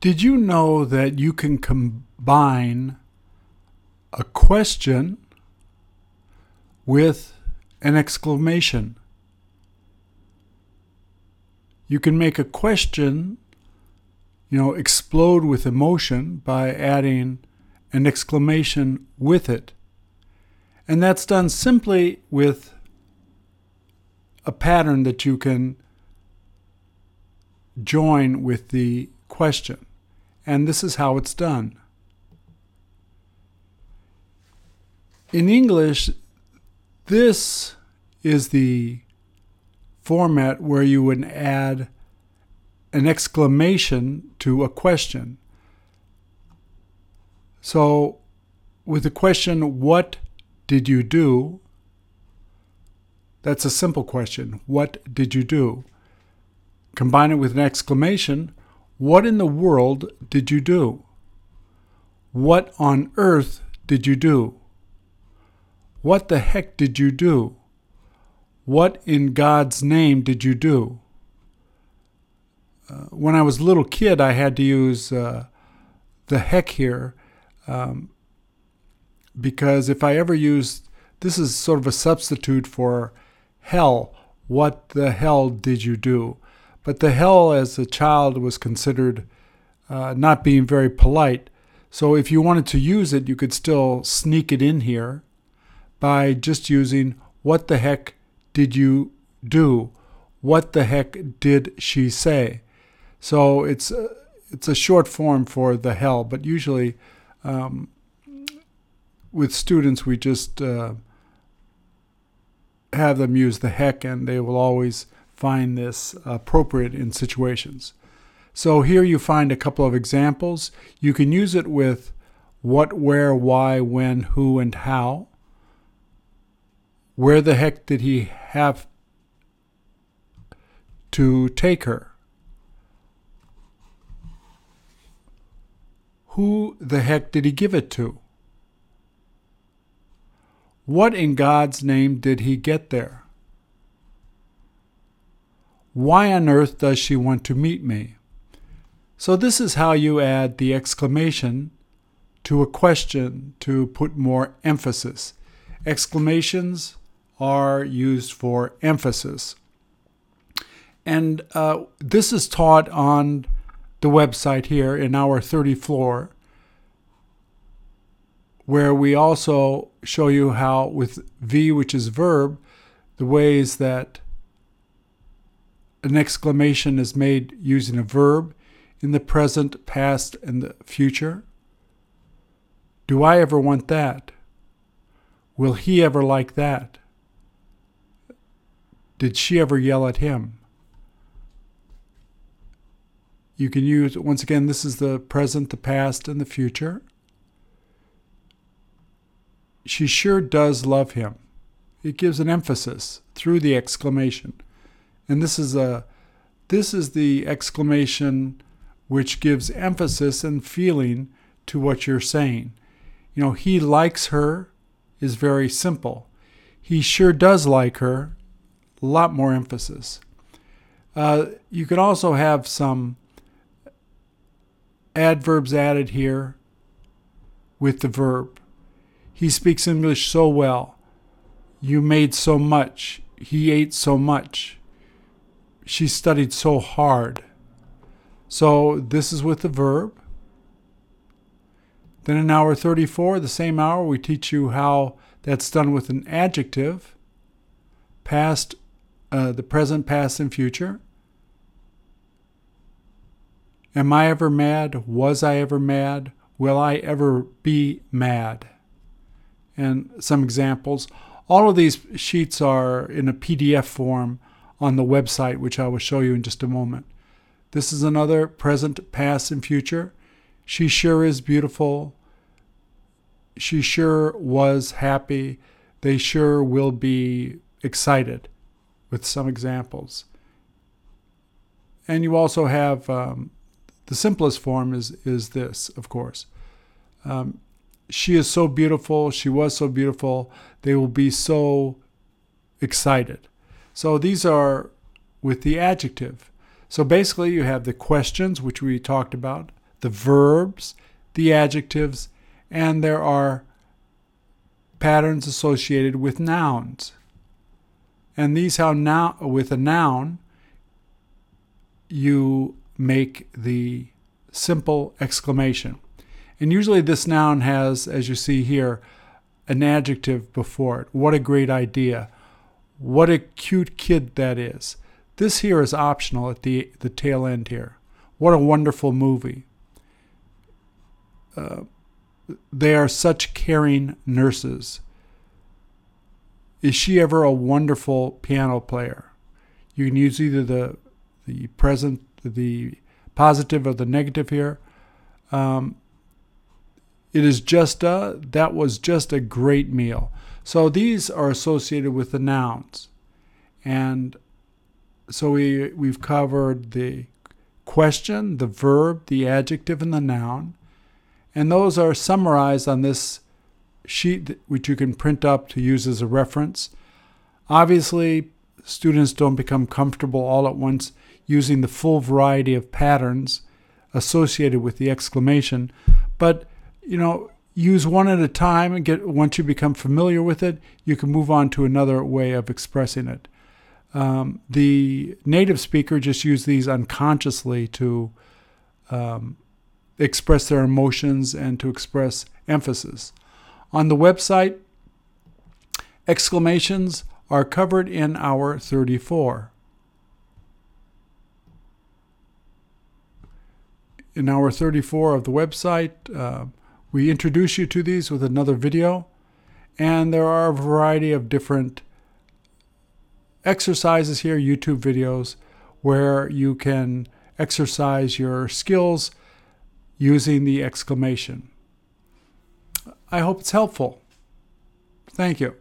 Did you know that you can combine a question with an exclamation? You can make a question, you know, explode with emotion by adding an exclamation with it. And that's done simply with a pattern that you can join with the question. And this is how it's done. In English, this is the format where you would add an exclamation to a question. So, with the question, What did you do? That's a simple question. What did you do? Combine it with an exclamation. What in the world did you do? What on earth did you do? What the heck did you do? What in God's name did you do? Uh, when I was a little kid, I had to use uh, the heck here um, because if I ever used this is sort of a substitute for hell. What the hell did you do? But the hell as a child was considered uh, not being very polite. So if you wanted to use it, you could still sneak it in here by just using what the heck did you do? What the heck did she say? So it's it's a short form for the hell, but usually um, with students we just uh, have them use the heck and they will always find this appropriate in situations. So here you find a couple of examples. You can use it with what, where, why, when, who, and how. Where the heck did he have to take her? Who the heck did he give it to? What in God's name did he get there? Why on earth does she want to meet me? So, this is how you add the exclamation to a question to put more emphasis. Exclamations are used for emphasis. And uh, this is taught on the website here in hour 30 floor, where we also show you how, with V, which is verb, the ways that an exclamation is made using a verb in the present, past, and the future. Do I ever want that? Will he ever like that? Did she ever yell at him? You can use, once again, this is the present, the past, and the future. She sure does love him. It gives an emphasis through the exclamation. And this is a this is the exclamation which gives emphasis and feeling to what you're saying. You know, he likes her is very simple. He sure does like her a lot more emphasis. Uh, you can also have some adverbs added here with the verb. He speaks English so well. You made so much. He ate so much. She studied so hard. So this is with the verb. Then in hour 34, the same hour, we teach you how that's done with an adjective past uh, the present, past, and future. Am I ever mad? Was I ever mad? Will I ever be mad? And some examples. All of these sheets are in a PDF form on the website, which I will show you in just a moment. This is another present, past, and future. She sure is beautiful. She sure was happy. They sure will be excited with some examples. And you also have um, the simplest form is, is this, of course. Um, she is so beautiful. She was so beautiful. They will be so excited. So these are with the adjective. So basically, you have the questions, which we talked about, the verbs, the adjectives, and there are patterns associated with nouns. And these how now with a noun you make the simple exclamation. And usually this noun has, as you see here, an adjective before it. What a great idea. What a cute kid that is. This here is optional at the, the tail end here. What a wonderful movie. Uh, they are such caring nurses. Is she ever a wonderful piano player? You can use either the the present, the positive or the negative here. Um, it is just a, that was just a great meal. So these are associated with the nouns. And so we, we've covered the question, the verb, the adjective, and the noun. And those are summarized on this sheet, which you can print up to use as a reference. Obviously, students don't become comfortable all at once using the full variety of patterns associated with the exclamation, but you know, use one at a time and get once you become familiar with it, you can move on to another way of expressing it. Um, the native speaker just use these unconsciously to um, express their emotions and to express emphasis. On the website, exclamations are covered in hour 34. In hour 34 of the website, uh, we introduce you to these with another video, and there are a variety of different exercises here, YouTube videos, where you can exercise your skills using the exclamation. I hope it's helpful. Thank you.